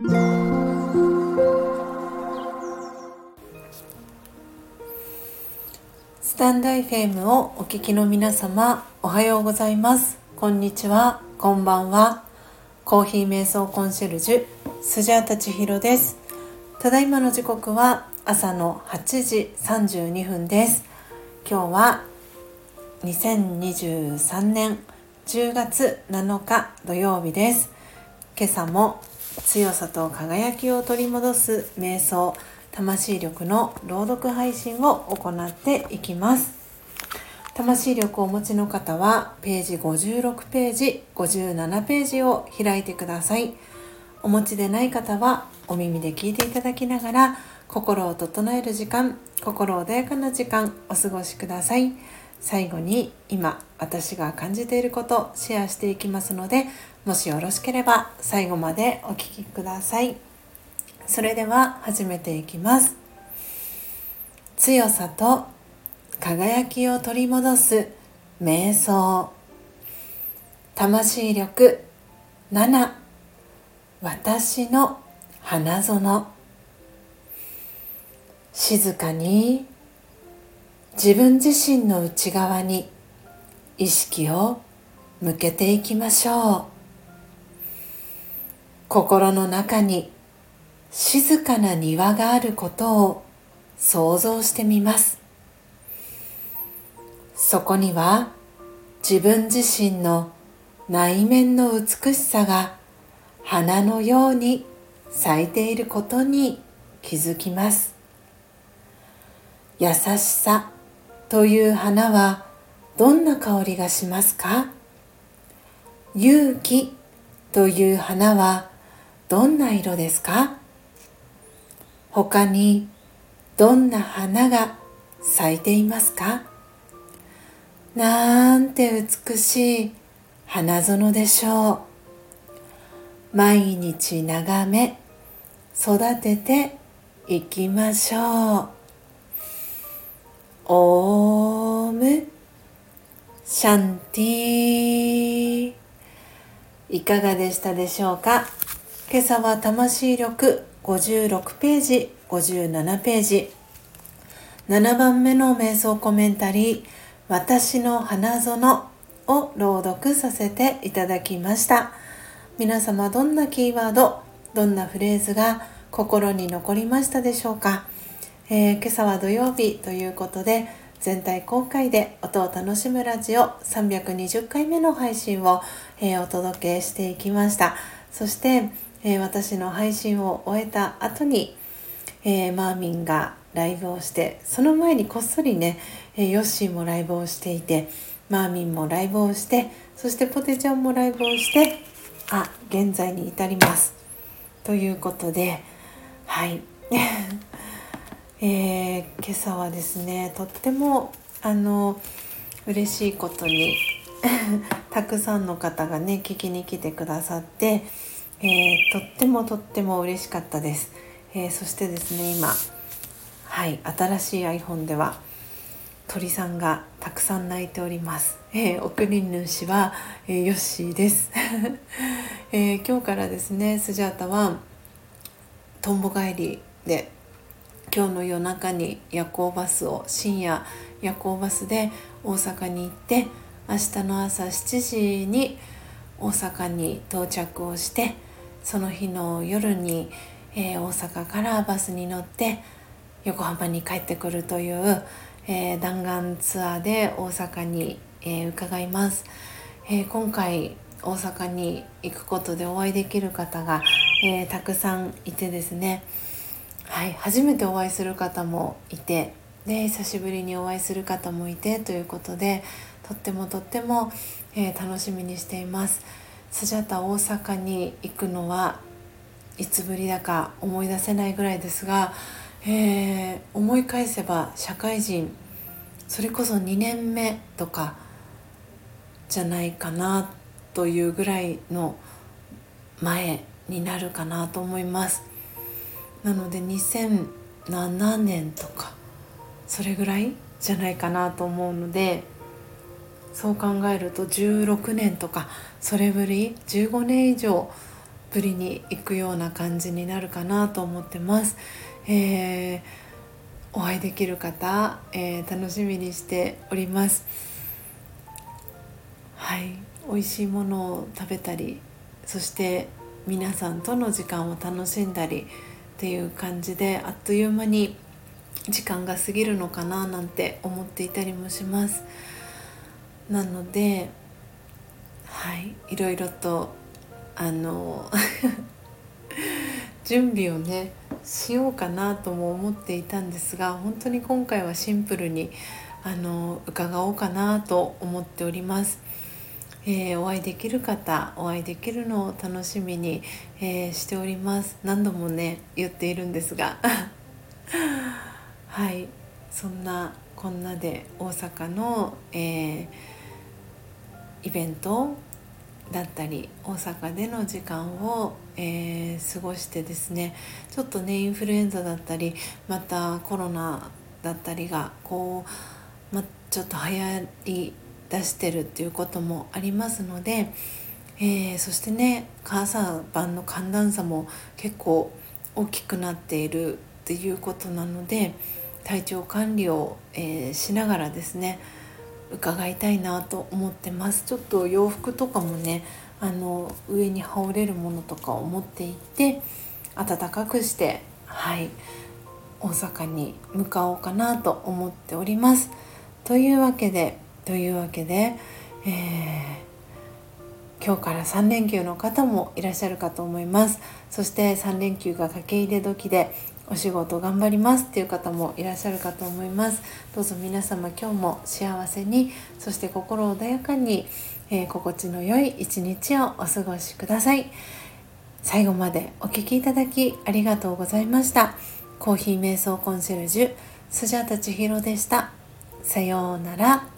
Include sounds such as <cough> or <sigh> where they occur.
スタンド FM をお聞きの皆様おはようございます。こんにちは。こんばんは。コーヒー瞑想コンシェルジュスジャータチヒロです。ただいまの時刻は朝の8時32分です。今日は2023年10月7日土曜日です。今朝も強さと輝きを取り戻す瞑想魂力の朗読配信を行っていきます。魂力をお持ちの方はページ56ページ57ページを開いてください。お持ちでない方はお耳で聞いていただきながら心を整える時間心穏やかな時間お過ごしください。最後に今私が感じていることシェアしていきますのでもしよろしければ最後までお聴きください。それでは始めていきます。強さと輝きを取り戻す瞑想。魂力。7私の花園。静かに自分自身の内側に意識を向けていきましょう。心の中に静かな庭があることを想像してみます。そこには自分自身の内面の美しさが花のように咲いていることに気づきます。優しさという花はどんな香りがしますか？勇気という花はどんな色ですか？他にどんな花が咲いていますか？なんて美しい花園でしょう。毎日眺め育てていきましょう。オームシャンティいかがでしたでしょうか今朝は魂力56ページ57ページ7番目の瞑想コメンタリー私の花園を朗読させていただきました皆様どんなキーワードどんなフレーズが心に残りましたでしょうか?えー、今朝は土曜日ということで全体公開で音を楽しむラジオ320回目の配信を、えー、お届けしていきました。そして、えー、私の配信を終えた後に、えマーミンがライブをしてその前にこっそりね、えヨッシーもライブをしていてマーミンもライブをしてそしてポテちゃんもライブをしてあ現在に至ります。ということではい。えー、今朝はですねとってもあの嬉しいことに <laughs> たくさんの方がね聞きに来てくださって、えー、とってもとっても嬉しかったです、えー、そしてですね今はい新しい iPhone では鳥さんがたくさん鳴いております、えー、送り主は、えー、ヨッシーです、<laughs> えー、今日からですねスジャータはとんぼ帰りで今日の夜中に夜行バスを深夜夜行バスで大阪に行って明日の朝7時に大阪に到着をしてその日の夜に、えー、大阪からバスに乗って横浜に帰ってくるという、えー、弾丸ツアーで大阪に、えー、伺います、え今回大阪に行くことでお会いできる方が、えたくさんいてですね。はい、初めてお会いする方もいてで久しぶりにお会いする方もいてということでとってもとっても、えー、楽しみにしています。スジャタ大阪に行くのはいつぶりだか思い出せないぐらいですが、えー、思い返せば社会人それこそ2年目とかじゃないかなというぐらいの前になるかなと思います。なので2007年とかそれぐらいじゃないかなと思うのでそう考えると16年とかそれぶり15年以上ぶりに行くような感じになるかなと思ってます。えー、お会いできる方、えー、楽しみにしております。はい美味しいものを食べたりそして皆さんとの時間を楽しんだりっていう感じであっという間に時間が過ぎるのかななんて思っていたりもしますなのではいいろいろとあの <laughs> 準備をねしようかなとも思っていたんですが本当に今回はシンプルにあの伺おうかなと思っております。えー、お会いできる方お会いできるのを楽しみに、えー、しております。何度もね言っているんですが。<laughs> はい。そんなこんなで大阪の、えー、イベントだったり大阪での時間を、え、過ごしてですね。ちょっとねインフルエンザだったりまたコロナだったりがこう、ま、ちょっと流行り出してるっていうこともありますので、えー、そしてね朝晩の寒暖差も結構大きくなっているっていうことなので体調管理を、えー、しながらですね伺いたいなと思ってます。ちょっと洋服とかもねあの上に羽織れるものとかを持っていって暖かくしてはい大阪に向かおうかなと思っております。というわけでというわけで、えー、今日から3連休の方もいらっしゃるかと思います。そして3連休が駆け入れ時でお仕事頑張りますっていう方もいらっしゃるかと思います。どうぞ皆様今日も幸せにそして心穏やかに、えー、心地の良い一日をお過ごしください。最後までお聴きいただきありがとうございました。コーヒー瞑想コンシェルジュスジャタチヒロでした。さようなら。